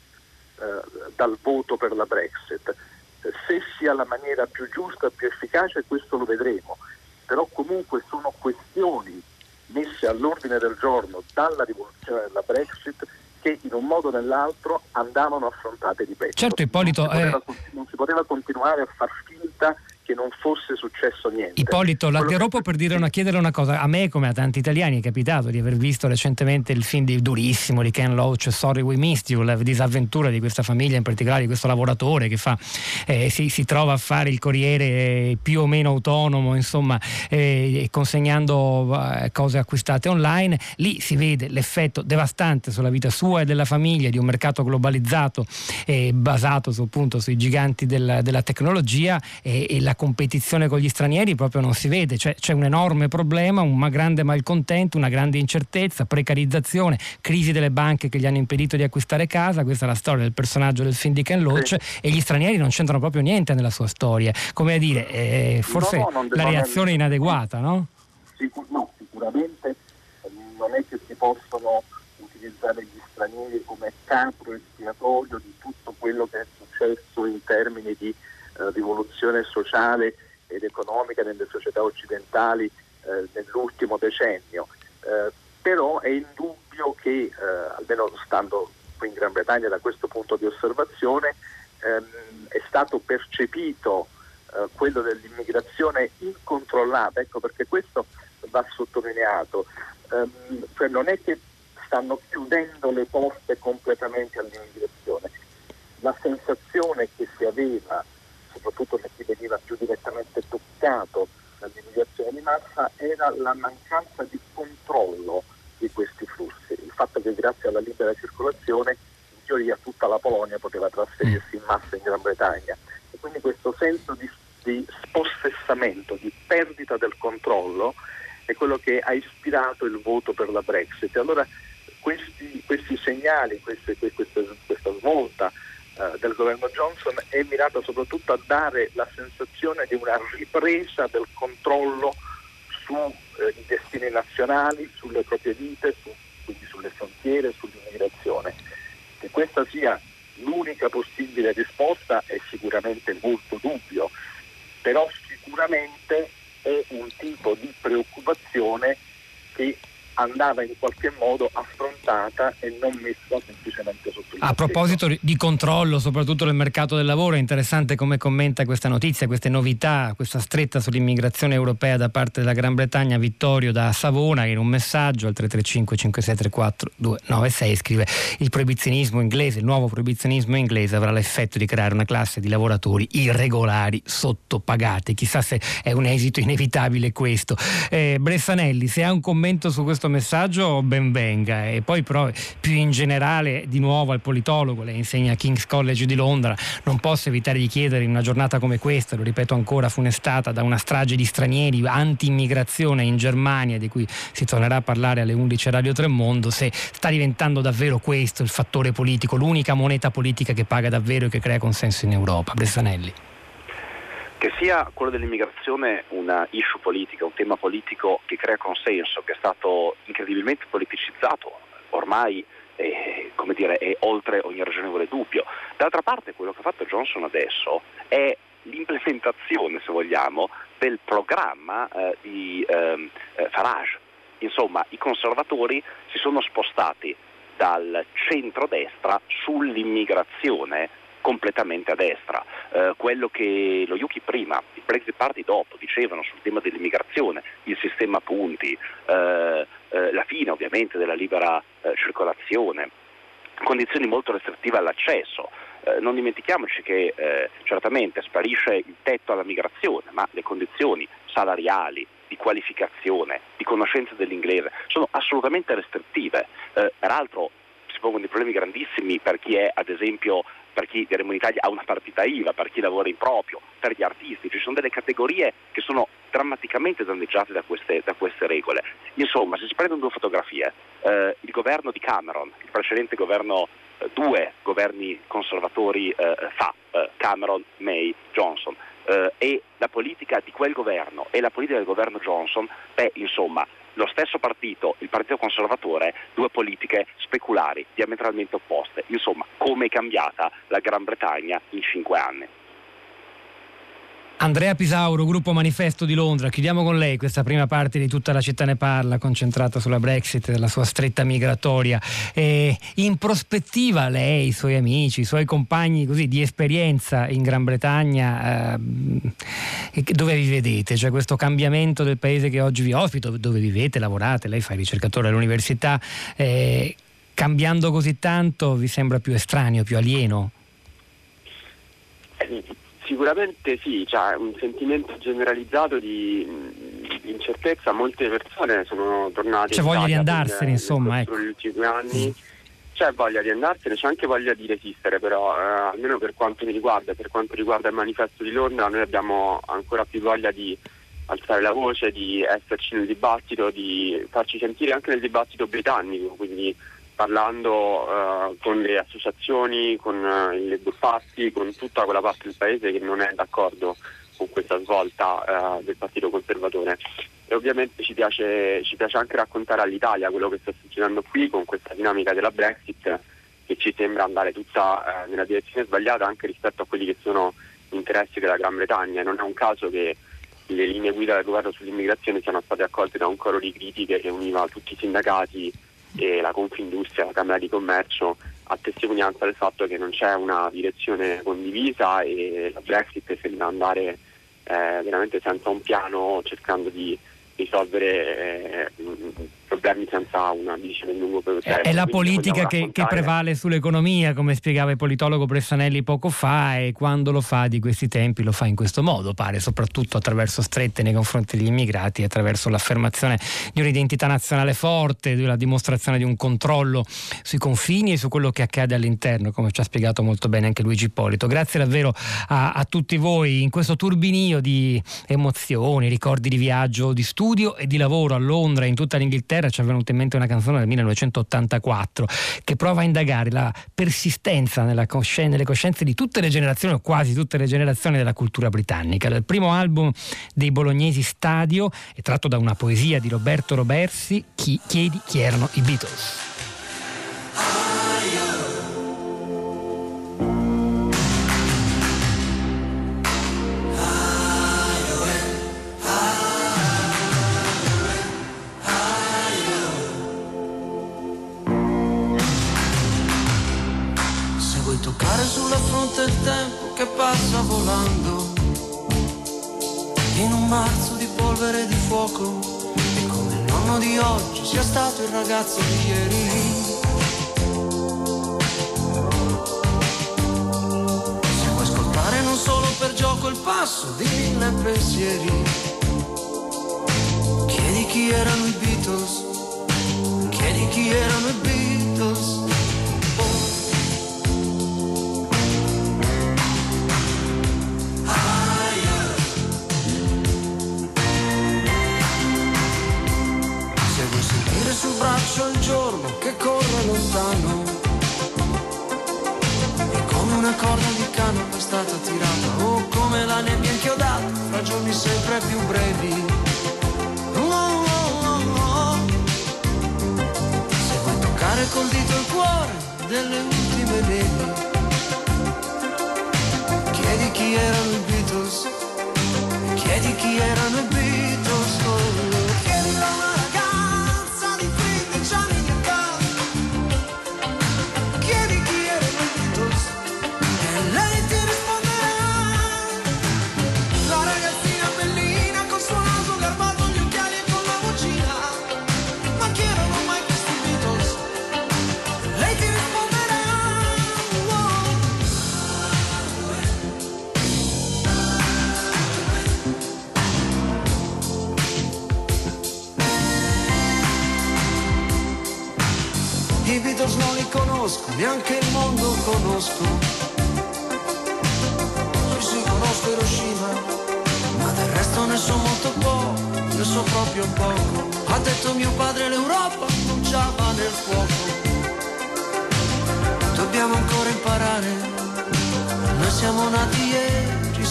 dal voto per la Brexit. Se sia la maniera più giusta, più efficace, questo lo vedremo però comunque sono questioni messe all'ordine del giorno dalla rivoluzione della Brexit che in un modo o nell'altro andavano affrontate, ripeto. Certo, Ippolito, non si poteva, eh... non si poteva continuare a far finta che non fosse successo niente. Ippolito, la interrompo per dire una, chiedere una cosa. A me, come a tanti italiani, è capitato di aver visto recentemente il film di, durissimo di Ken Loach, Sorry We Missed You, la disavventura di questa famiglia, in particolare di questo lavoratore che fa, eh, si, si, trova a fare il corriere eh, più o meno autonomo, insomma, eh, consegnando eh, cose acquistate online. Lì si vede l'effetto devastante sulla vita sua e della famiglia di un mercato globalizzato eh, basato su, appunto sui giganti della, della tecnologia e la competizione con gli stranieri proprio non si vede, cioè, c'è un enorme problema, un grande malcontento, una grande incertezza, precarizzazione, crisi delle banche che gli hanno impedito di acquistare casa, questa è la storia del personaggio del film di Ken Loach sì. e gli stranieri non c'entrano proprio niente nella sua storia, come a dire, eh, forse no, no, la reazione è inadeguata, no? Sicur- no, sicuramente non è che si possono utilizzare gli stranieri come capro espiatorio di tutto quello che è successo in termini di eh, rivoluzione sociale ed economica nelle società occidentali eh, nell'ultimo decennio. Eh, però è indubbio che, eh, almeno stando qui in Gran Bretagna da questo punto di osservazione, ehm, è stato percepito eh, quello dell'immigrazione incontrollata, ecco perché questo va sottolineato, ehm, cioè non è che stanno chiudendo le porte completamente all'immigrazione, la sensazione che si aveva soprattutto per chi veniva più direttamente toccato dall'immigrazione di massa, era la mancanza di controllo di questi flussi. Il fatto che grazie alla libera circolazione in teoria tutta la Polonia poteva trasferirsi in massa in Gran Bretagna. E quindi questo senso di, di spossessamento, di perdita del controllo è quello che ha ispirato il voto per la Brexit. Allora questi, questi segnali, queste, queste, questa svolta eh, del governo Johnson è mirata soprattutto a dare la sensazione di una ripresa del controllo sui eh, destini nazionali, sulle proprie vite, su, quindi sulle frontiere, sull'immigrazione. Che questa sia l'unica possibile risposta è sicuramente molto dubbio, però sicuramente è un tipo di preoccupazione che andava in qualche modo affrontata e non messa semplicemente sotto il A proposito di controllo, soprattutto del mercato del lavoro, è interessante come commenta questa notizia, queste novità, questa stretta sull'immigrazione europea da parte della Gran Bretagna. Vittorio da Savona, in un messaggio al 335 5634 296 scrive: Il proibizionismo inglese, il nuovo proibizionismo inglese avrà l'effetto di creare una classe di lavoratori irregolari sottopagati. Chissà se è un esito inevitabile questo. Eh, Bressanelli, se ha un commento su questo messaggio ben venga e poi però più in generale di nuovo al politologo, lei insegna a King's College di Londra, non posso evitare di chiedere in una giornata come questa, lo ripeto ancora, funestata da una strage di stranieri anti-immigrazione in Germania di cui si tornerà a parlare alle 11 Radio Tremondo, se sta diventando davvero questo il fattore politico, l'unica moneta politica che paga davvero e che crea consenso in Europa. Bressanelli che sia quello dell'immigrazione una issue politica, un tema politico che crea consenso, che è stato incredibilmente politicizzato ormai eh, come dire, è oltre ogni ragionevole dubbio. D'altra parte quello che ha fatto Johnson adesso è l'implementazione, se vogliamo, del programma eh, di ehm, eh, Farage. Insomma, i conservatori si sono spostati dal centro-destra sull'immigrazione completamente a destra. Eh, quello che lo Yuki prima, il Brexit Party dopo, dicevano sul tema dell'immigrazione, il sistema punti, eh, eh, la fine ovviamente della libera eh, circolazione, condizioni molto restrittive all'accesso. Eh, non dimentichiamoci che eh, certamente sparisce il tetto alla migrazione, ma le condizioni salariali, di qualificazione, di conoscenza dell'inglese sono assolutamente restrittive. peraltro pongono dei problemi grandissimi per chi è ad esempio per chi diremo in Italia ha una partita IVA, per chi lavora in proprio, per gli artisti, ci sono delle categorie che sono drammaticamente danneggiate da queste, da queste regole. Insomma, se si prendono due fotografie, eh, il governo di Cameron, il precedente governo, eh, due governi conservatori eh, fa, eh, Cameron, May, Johnson, eh, e la politica di quel governo e la politica del governo Johnson, beh, insomma, lo stesso partito, il Partito Conservatore, due politiche speculari, diametralmente opposte. Insomma, come è cambiata la Gran Bretagna in cinque anni. Andrea Pisauro, gruppo Manifesto di Londra, chiudiamo con lei questa prima parte di tutta la città ne parla, concentrata sulla Brexit e la sua stretta migratoria. E in prospettiva lei, i suoi amici, i suoi compagni così, di esperienza in Gran Bretagna, eh, dove vi vedete? Cioè questo cambiamento del paese che oggi vi ospito, dove vivete, lavorate, lei fa ricercatore all'università, eh, cambiando così tanto vi sembra più estraneo, più alieno? Sicuramente sì, c'è un sentimento generalizzato di, di, incertezza, molte persone sono tornate... C'è voglia di andarsene, insomma. Ecco. Negli ultimi due anni. C'è voglia di andarsene, c'è anche voglia di resistere, però eh, almeno per quanto mi riguarda per quanto riguarda il manifesto di Londra, noi abbiamo ancora più voglia di alzare la voce, di esserci nel dibattito, di farci sentire anche nel dibattito britannico, quindi parlando uh, con le associazioni, con uh, i Labour Party, con tutta quella parte del paese che non è d'accordo con questa svolta uh, del Partito Conservatore. E ovviamente ci piace, ci piace, anche raccontare all'Italia quello che sta succedendo qui con questa dinamica della Brexit che ci sembra andare tutta nella direzione sbagliata anche rispetto a quelli che sono gli interessi della Gran Bretagna. Non è un caso che le linee guida del governo sull'immigrazione siano state accolte da un coro di critiche che univa tutti i sindacati e la Confindustria, la Camera di Commercio, a testimonianza del fatto che non c'è una direzione condivisa e la Brexit sembra andare eh, veramente senza un piano cercando di risolvere eh, problemi senza una visione di lungo periodo. È la politica che, che, prevale sull'economia, come spiegava il politologo Bressanelli poco fa, e quando lo fa di questi tempi lo fa in questo modo, pare, soprattutto attraverso strette nei confronti degli immigrati, attraverso l'affermazione di un'identità nazionale forte, la dimostrazione di un controllo sui confini e su quello che accade all'interno, come ci ha spiegato molto bene anche Luigi Ippolito. Grazie davvero a, a tutti voi in questo turbinio di emozioni, ricordi di viaggio, di studio e di lavoro a Londra, in tutta l'Inghilterra Terra ci è venuta in mente una canzone del 1984 che prova a indagare la persistenza cosci- nelle coscienze di tutte le generazioni o quasi tutte le generazioni della cultura britannica. Il primo album dei bolognesi Stadio è tratto da una poesia di Roberto Robersi, chi, Chiedi chi erano i Beatles. Passa volando in un marzo di polvere di fuoco e come il nonno di oggi sia stato il ragazzo di ieri. Se vuoi ascoltare non solo per gioco il passo di mille pensieri, chiedi chi erano i Beatles, chiedi chi erano i Beatles. Delle ultime nevi. Chiedi chi erano i Beatles, chiedi chi erano i Beatles.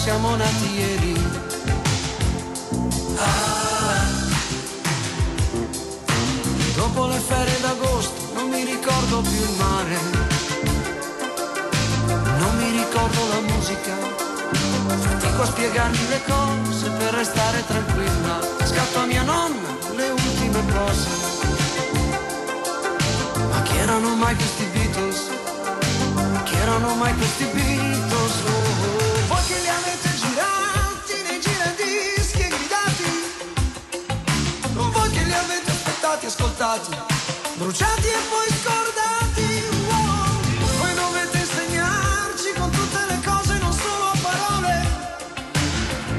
Siamo nati ieri. Ah. Dopo le ferie d'agosto non mi ricordo più il mare, non mi ricordo la musica, fatico a spiegarmi le cose per restare tranquilla, scatto a mia nonna le ultime cose. Ma chi erano mai questi Beatles? Chi erano mai questi Beatles? Aspettati, ascoltati, bruciati e poi scordati. wow. Voi dovete insegnarci con tutte le cose, non solo a parole.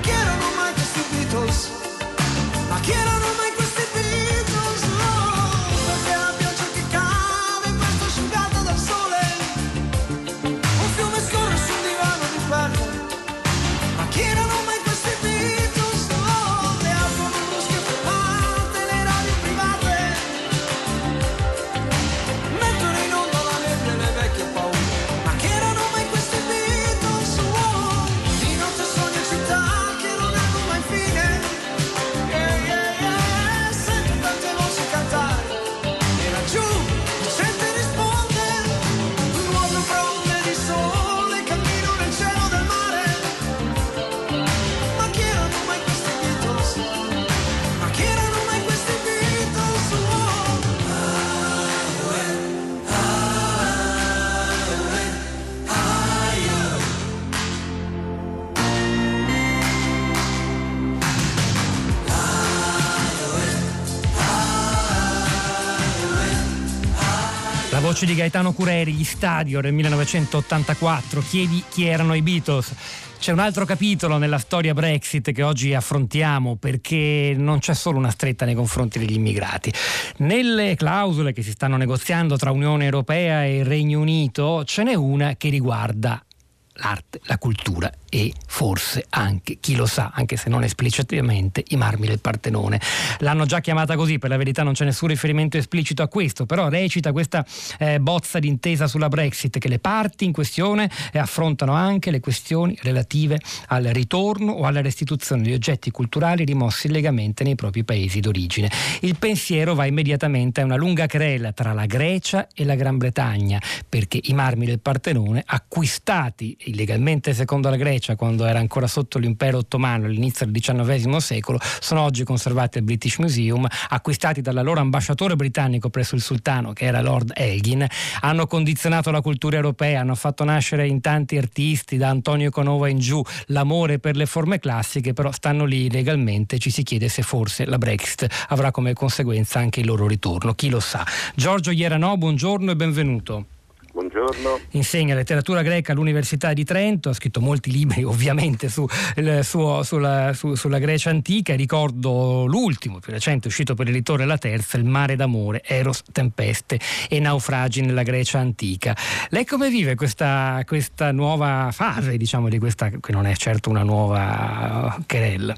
Chi erano mai questi Beatles? Ma chi erano voce di Gaetano Cureri, gli stadio del 1984, chiedi chi erano i Beatles. C'è un altro capitolo nella storia Brexit che oggi affrontiamo perché non c'è solo una stretta nei confronti degli immigrati. Nelle clausole che si stanno negoziando tra Unione Europea e Regno Unito ce n'è una che riguarda l'arte, la cultura e forse anche, chi lo sa, anche se non esplicitamente, i marmi del Partenone. L'hanno già chiamata così, per la verità non c'è nessun riferimento esplicito a questo, però recita questa eh, bozza d'intesa sulla Brexit che le parti in questione eh, affrontano anche le questioni relative al ritorno o alla restituzione di oggetti culturali rimossi illegalmente nei propri paesi d'origine. Il pensiero va immediatamente a una lunga querela tra la Grecia e la Gran Bretagna, perché i marmi del Partenone, acquistati illegalmente secondo la Grecia quando era ancora sotto l'impero ottomano all'inizio del XIX secolo, sono oggi conservati al British Museum, acquistati dall'allora ambasciatore britannico presso il sultano che era Lord Elgin, hanno condizionato la cultura europea, hanno fatto nascere in tanti artisti, da Antonio Canova in giù, l'amore per le forme classiche, però stanno lì legalmente, ci si chiede se forse la Brexit avrà come conseguenza anche il loro ritorno, chi lo sa. Giorgio Ieranò, buongiorno e benvenuto. Buongiorno. Insegna letteratura greca all'Università di Trento, ha scritto molti libri [laughs] ovviamente su, il suo- sulla, su- sulla Grecia antica, ricordo l'ultimo, più recente, uscito per l'editore La Terza, Il mare d'amore, Eros, Tempeste e naufragi nella Grecia antica. Lei come vive questa, questa nuova fase, diciamo, di questa, che non è certo una nuova querella?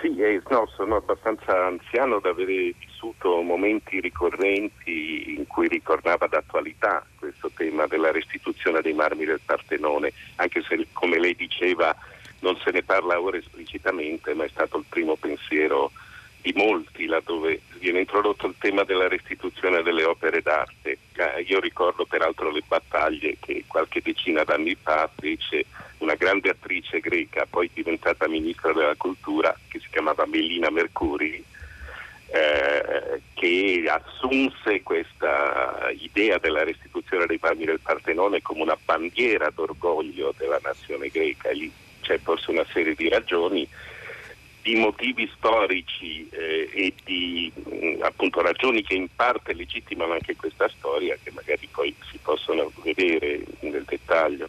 Sì, eh, no, sono abbastanza anziano da avere vissuto momenti ricorrenti in cui ricordava d'attualità questo tema della restituzione dei marmi del Partenone, anche se come lei diceva non se ne parla ora esplicitamente, ma è stato il primo pensiero di molti, laddove viene introdotto il tema della restituzione delle opere d'arte. Eh, io ricordo peraltro le battaglie che qualche decina d'anni fa fece una grande attrice greca, poi diventata ministra della cultura, che si chiamava Melina Mercuri, eh, che assunse questa idea della restituzione dei marmi del Partenone come una bandiera d'orgoglio della nazione greca. Lì c'è forse una serie di ragioni di motivi storici eh, e di mh, appunto, ragioni che in parte legittimano anche questa storia, che magari poi si possono vedere nel dettaglio.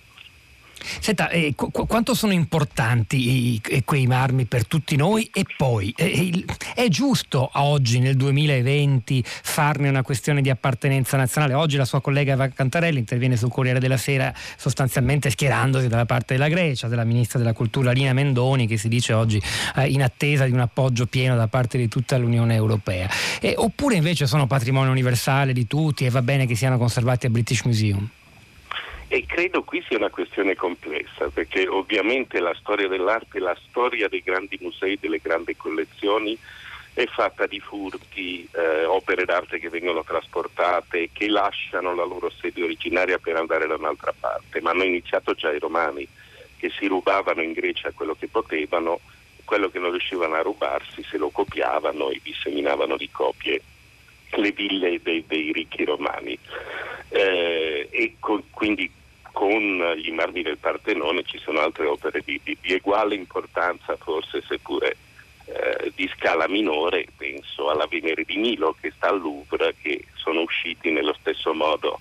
Senta, eh, qu- quanto sono importanti i, quei marmi per tutti noi e poi eh, è giusto oggi nel 2020 farne una questione di appartenenza nazionale? Oggi la sua collega Eva Cantarelli interviene sul Corriere della Sera sostanzialmente schierandosi dalla parte della Grecia, della ministra della Cultura Lina Mendoni che si dice oggi eh, in attesa di un appoggio pieno da parte di tutta l'Unione Europea. oppure invece sono patrimonio universale di tutti e va bene che siano conservati al British Museum? E credo qui sia una questione complessa, perché ovviamente la storia dell'arte, la storia dei grandi musei, delle grandi collezioni è fatta di furti, eh, opere d'arte che vengono trasportate, che lasciano la loro sede originaria per andare da un'altra parte, ma hanno iniziato già i romani che si rubavano in Grecia quello che potevano, quello che non riuscivano a rubarsi se lo copiavano e disseminavano di copie le ville dei, dei ricchi romani. Eh, e con, quindi con gli marmi del Partenone ci sono altre opere di, di, di uguale importanza, forse seppure eh, di scala minore, penso alla Venere di Milo che sta al Louvre, che sono usciti nello stesso modo.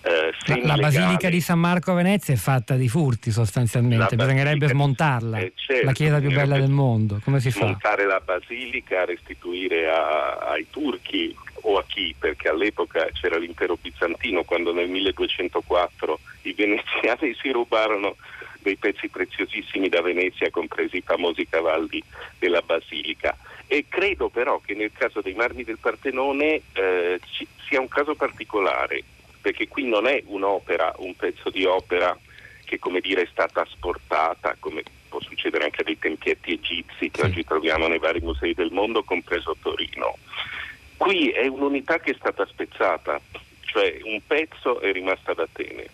Eh, la, la Basilica di San Marco a Venezia è fatta di furti sostanzialmente, bisognerebbe smontarla, eh, certo, la chiesa più bella del mondo, come si fa? Smontare la basilica, restituire a, ai turchi o a chi, perché all'epoca c'era l'impero bizantino, quando nel 1204 i veneziani si rubarono dei pezzi preziosissimi da Venezia, compresi i famosi cavalli della basilica. E credo però che nel caso dei marmi del Partenone eh, ci, sia un caso particolare, perché qui non è un'opera, un pezzo di opera che come dire è stata asportata, come può succedere anche dei tempietti egizi che oggi troviamo nei vari musei del mondo, compreso Torino. Qui è un'unità che è stata spezzata, cioè un pezzo è rimasto ad Atene,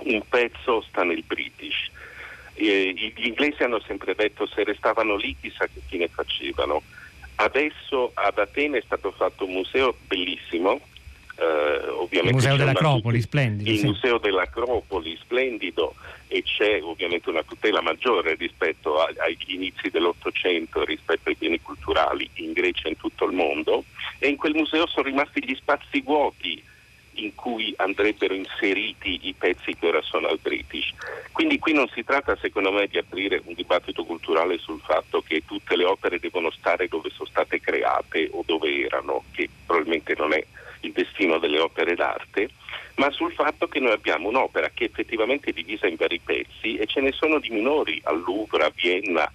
un pezzo sta nel British. E gli inglesi hanno sempre detto se restavano lì chissà che fine facevano. Adesso ad Atene è stato fatto un museo bellissimo, eh, il Museo dell'Acropoli, splendido. Il sì. Museo dell'Acropoli, splendido, e c'è ovviamente una tutela maggiore rispetto a, agli inizi dell'Ottocento, rispetto ai beni culturali in Grecia e in tutto il mondo, e in quel museo sono rimasti gli spazi vuoti in cui andrebbero inseriti i pezzi che ora sono al British. Quindi qui non si tratta secondo me di aprire un dibattito culturale sul fatto che tutte le opere devono stare dove sono state create o dove erano, che probabilmente non è il destino delle opere d'arte, ma sul fatto che noi abbiamo un'opera che effettivamente è divisa in vari pezzi e ce ne sono di minori al Louvre, a Vienna,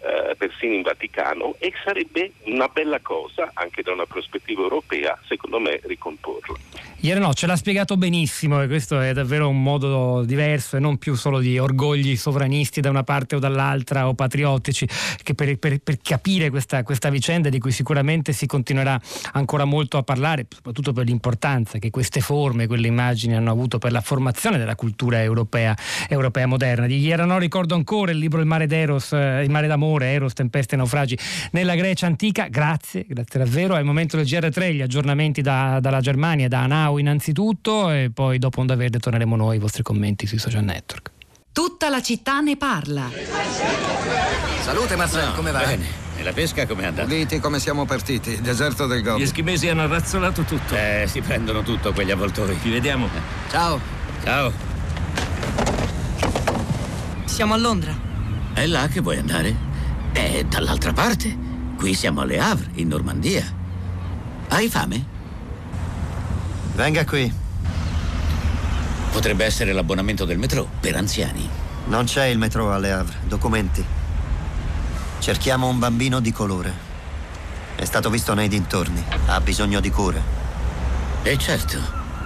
eh, persino in Vaticano e sarebbe una bella cosa anche da una prospettiva europea secondo me ricomporla. Ieri no, ce l'ha spiegato benissimo e questo è davvero un modo diverso e non più solo di orgogli sovranisti da una parte o dall'altra o patriottici, che per, per, per capire questa, questa, vicenda di cui sicuramente si continuerà ancora molto a parlare, soprattutto per l'importanza che queste forme, quelle immagini hanno avuto per la formazione della cultura europea, europea moderna. Di ieri no ricordo ancora il libro Il mare d'Eros, eh, Il mare d'amore, Eros, tempeste e naufragi nella Grecia antica. Grazie, grazie davvero. È il momento del GR3, gli aggiornamenti da, dalla Germania, da Anau innanzitutto e poi dopo Onda Verde torneremo noi i vostri commenti sui social network. Tutta la città ne parla. Salute Marcel, no, come va? Bene. E la pesca come è andata? Puliti come siamo partiti, deserto del Gobi. Gli eschimesi hanno razzolato tutto. Eh, si prendono tutto quegli avvoltoi. Ci vediamo. Ciao. Ciao. Siamo a Londra. È là che vuoi andare? È dall'altra parte. Qui siamo alle Havre, in Normandia. Hai fame? Venga qui. Potrebbe essere l'abbonamento del metro per anziani. Non c'è il metro alle Havre. Documenti. Cerchiamo un bambino di colore. È stato visto nei dintorni. Ha bisogno di cure. E certo.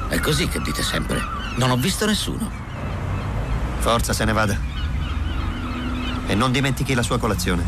È così che dite sempre. Non ho visto nessuno. Forza, se ne vada. E non dimentichi la sua colazione.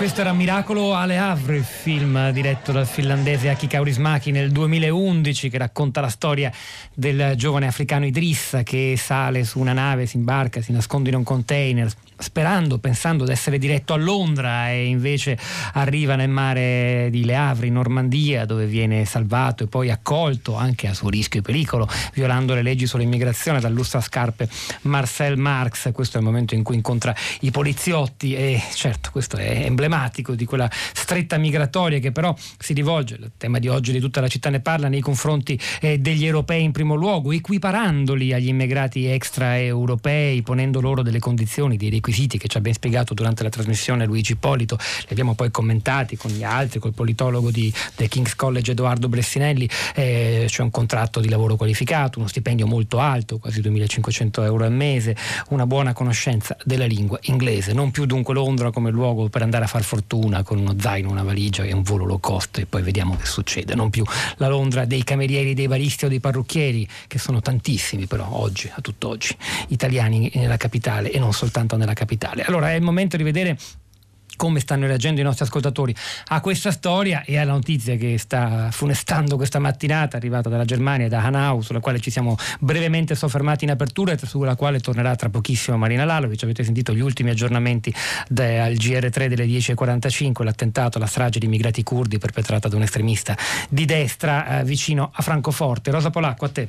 Questo era Miracolo alle Havre, il film diretto dal finlandese Aki Kaurismäki nel 2011 che racconta la storia del giovane africano Idrissa che sale su una nave, si imbarca, si nasconde in un container sperando, pensando di essere diretto a Londra e invece arriva nel mare di Le Havre in Normandia dove viene salvato e poi accolto anche a suo rischio e pericolo violando le leggi sull'immigrazione dal scarpe Marcel Marx. Questo è il momento in cui incontra i poliziotti e certo questo è emblematico di quella stretta migratoria che però si rivolge, il tema di oggi di tutta la città ne parla, nei confronti eh, degli europei in primo luogo, equiparandoli agli immigrati extraeuropei, ponendo loro delle condizioni, dei requisiti che ci ha ben spiegato durante la trasmissione Luigi Polito, li abbiamo poi commentati con gli altri, col politologo di, del King's College Edoardo Bressinelli, eh, c'è un contratto di lavoro qualificato, uno stipendio molto alto, quasi 2500 euro al mese, una buona conoscenza della lingua inglese, non più dunque Londra come luogo per andare a far fortuna con uno zaino, una valigia e un volo low cost e poi vediamo che succede, non più la Londra dei camerieri, dei baristi o dei parrucchieri, che sono tantissimi però oggi, a tutt'oggi, italiani nella capitale e non soltanto nella capitale. Allora è il momento di vedere come stanno reagendo i nostri ascoltatori a questa storia e alla notizia che sta funestando questa mattinata, arrivata dalla Germania da Hanau, sulla quale ci siamo brevemente soffermati in apertura e sulla quale tornerà tra pochissimo Marina Lalovic. Avete sentito gli ultimi aggiornamenti al GR3 delle 10.45, l'attentato alla strage di immigrati curdi perpetrata da un estremista di destra eh, vicino a Francoforte. Rosa Polacco, a te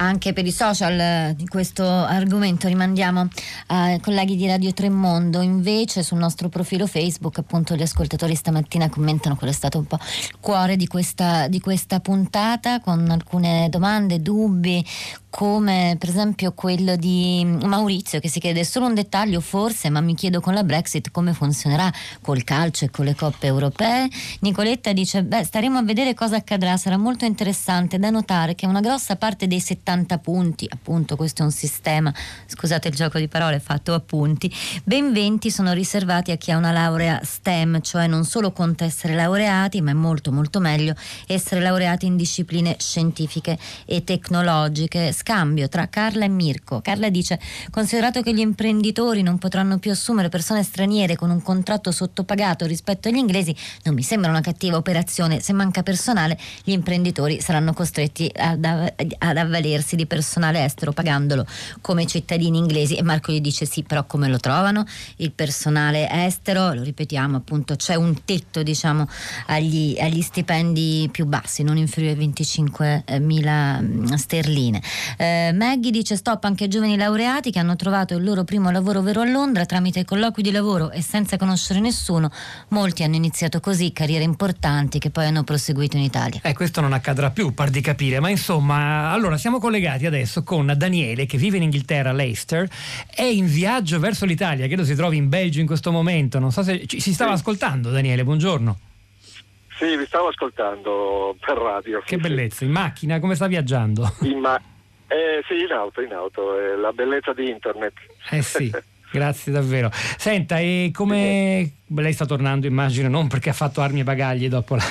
anche per i social eh, di questo argomento. Rimandiamo ai colleghi di Radio Tremondo. Invece sul nostro profilo Facebook appunto gli ascoltatori stamattina commentano quello è stato un po' il cuore di questa, di questa puntata con alcune domande, dubbi come per esempio quello di Maurizio che si chiede solo un dettaglio forse ma mi chiedo con la Brexit come funzionerà col calcio e con le coppe europee. Nicoletta dice beh staremo a vedere cosa accadrà sarà molto interessante. Da notare che una grossa parte dei 70 punti appunto questo è un sistema scusate il gioco di parole fatto a punti ben 20 sono riservati a chi ha una laurea STEM cioè non solo conta essere laureati ma è molto molto meglio essere laureati in discipline scientifiche e tecnologiche scambio tra Carla e Mirko. Carla dice: Considerato che gli imprenditori non potranno più assumere persone straniere con un contratto sottopagato rispetto agli inglesi, non mi sembra una cattiva operazione. Se manca personale, gli imprenditori saranno costretti ad, ad avvalersi di personale estero pagandolo come cittadini inglesi. E Marco gli dice: Sì, però come lo trovano? Il personale estero, lo ripetiamo, appunto, c'è un tetto, diciamo, agli, agli stipendi più bassi, non inferiori a 25.000 mm, sterline. Eh, Maggie dice stop anche ai giovani laureati che hanno trovato il loro primo lavoro vero a Londra tramite colloqui di lavoro e senza conoscere nessuno. Molti hanno iniziato così carriere importanti che poi hanno proseguito in Italia. Eh, questo non accadrà più, par di capire, ma insomma, allora siamo collegati adesso con Daniele che vive in Inghilterra, Leicester, è in viaggio verso l'Italia, credo si trovi in Belgio in questo momento, non so se ci, si stava sì. ascoltando Daniele, buongiorno. Sì, vi stavo ascoltando per radio. Che sì, bellezza, sì. in macchina, come sta viaggiando? In, ma- eh, sì, in auto, in auto, è la bellezza di internet. Eh sì. [laughs] Grazie davvero. Senta, e come lei sta tornando, immagino, non perché ha fatto armi e bagagli dopo la,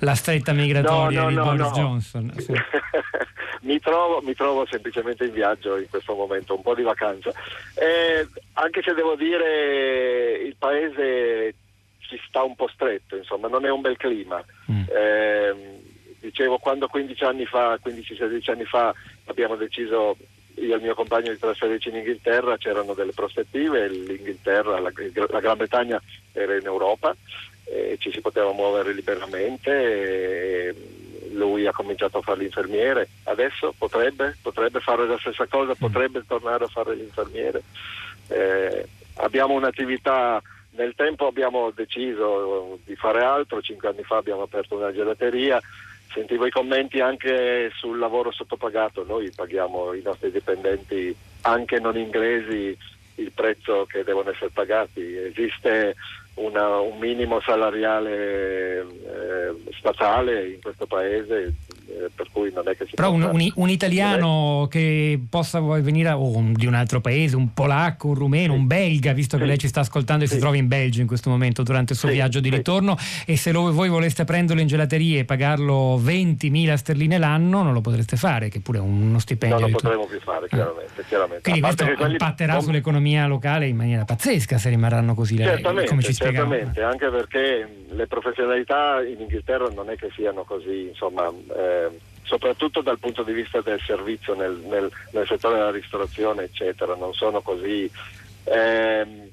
la stretta migratoria no, no, di no, Boris Johnson? Sì. [laughs] mi, trovo, mi, trovo, semplicemente in viaggio in questo momento, un po' di vacanza. Eh, anche se devo dire il paese ci sta un po' stretto, insomma, non è un bel clima. Mm. Eh, dicevo, quando 15 anni fa, 15-16 anni fa abbiamo deciso io e il mio compagno di trasferirci in Inghilterra, c'erano delle prospettive, l'Inghilterra, la, la Gran Bretagna era in Europa, ci si poteva muovere liberamente, lui ha cominciato a fare l'infermiere, adesso potrebbe, potrebbe fare la stessa cosa, mm. potrebbe tornare a fare l'infermiere. Eh, abbiamo un'attività nel tempo abbiamo deciso di fare altro, cinque anni fa abbiamo aperto una gelateria, Sentivo i commenti anche sul lavoro sottopagato, noi paghiamo i nostri dipendenti anche non inglesi il prezzo che devono essere pagati, esiste una, un minimo salariale eh, statale in questo paese eh, per cui non è che si Però un, un- un italiano che possa venire o un- di un altro paese, un polacco, un rumeno, un belga, visto che lei ci sta ascoltando e si trova in Belgio in questo momento durante il suo viaggio di ritorno e se lo- voi voleste prenderlo in gelateria e pagarlo 20.000 sterline l'anno non lo potreste fare, che pure è uno stipendio. non lo potremo più fare chiaramente, chiaramente. Quindi questo che quelli- impatterà sull'economia locale in maniera pazzesca se rimarranno così le Certamente, come ci spiegava. certamente, anche perché le professionalità in Inghilterra non è che siano così, insomma, eh, soprattutto dal punto di vista del servizio nel, nel- nel settore della ristorazione, eccetera, non sono così. ehm,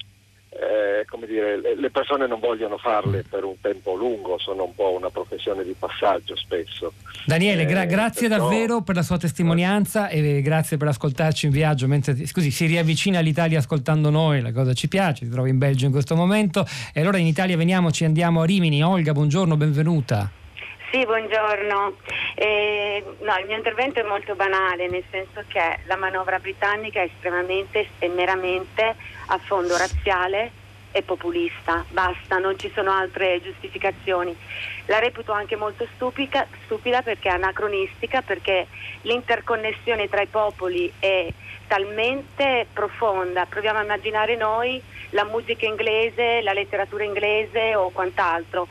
eh, come dire, le- persone non vogliono farle per un tempo lungo, sono un po' una professione di passaggio spesso. Daniele, gra- Eh, grazie perciò- davvero per la sua testimonianza e grazie per ascoltarci in viaggio. Mentre, scusi, si riavvicina all'Italia ascoltando noi, la cosa ci piace, si trova in Belgio in questo momento. E allora in Italia veniamo, ci andiamo a Rimini. Olga, buongiorno, benvenuta. Sì, buongiorno. Eh, no, il mio intervento è molto banale, nel senso che la manovra britannica è estremamente e meramente a fondo razziale e populista. Basta, non ci sono altre giustificazioni. La reputo anche molto stupida, stupida perché è anacronistica, perché l'interconnessione tra i popoli è talmente profonda. Proviamo a immaginare noi la musica inglese, la letteratura inglese o quant'altro.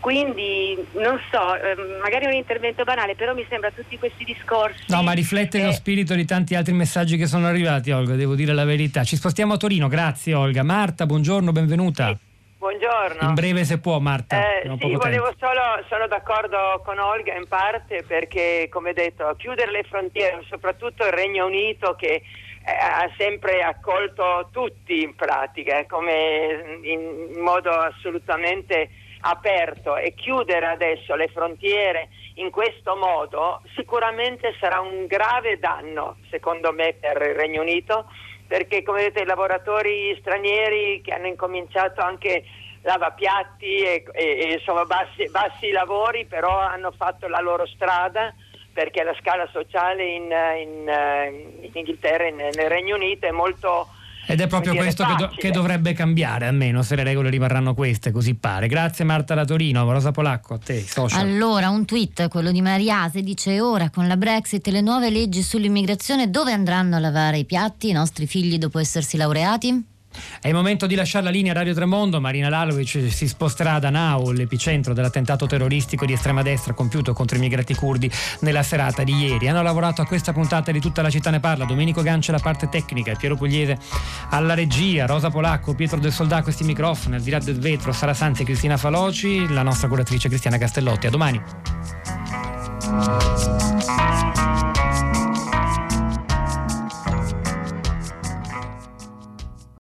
Quindi non so, ehm, magari è un intervento banale, però mi sembra tutti questi discorsi. No, ma riflette Eh. lo spirito di tanti altri messaggi che sono arrivati, Olga, devo dire la verità. Ci spostiamo a Torino, grazie Olga. Marta, buongiorno, benvenuta. Buongiorno. In breve se può, Marta. Eh, sì, volevo solo, sono d'accordo con Olga in parte perché, come detto, chiudere le frontiere, soprattutto il Regno Unito che eh, ha sempre accolto tutti in pratica, eh, come in modo assolutamente aperto e chiudere adesso le frontiere in questo modo sicuramente sarà un grave danno, secondo me, per il Regno Unito perché come vedete i lavoratori stranieri che hanno incominciato anche lavapiatti e, e- e, insomma bassi, bassi lavori però hanno fatto la loro strada perché la scala sociale in, in, eh, in Inghilterra e nel nel Regno Unito è molto Ed è proprio dire, questo che, do- che dovrebbe cambiare, almeno se le regole rimarranno queste, così pare. Grazie Marta da Torino, Rosa Polacco, a te, social. Allora, un tweet, quello di Mariase, dice ora con la Brexit e le nuove leggi sull'immigrazione dove andranno a lavare i piatti i nostri figli dopo essersi laureati? È il momento di lasciare la linea Radio Tremondo. Marina Lalovic si sposterà da Nau, l'epicentro dell'attentato terroristico di estrema destra compiuto contro i migranti curdi nella serata di ieri. Hanno lavorato a questa puntata di Tutta la città ne parla. Domenico Gancia la parte tecnica, Piero Pugliese alla regia, Rosa Polacco, Pietro del Soldà a questi microfoni, al di là del vetro, Sara Santi e Cristina Faloci, la nostra curatrice Cristiana Castellotti. A domani.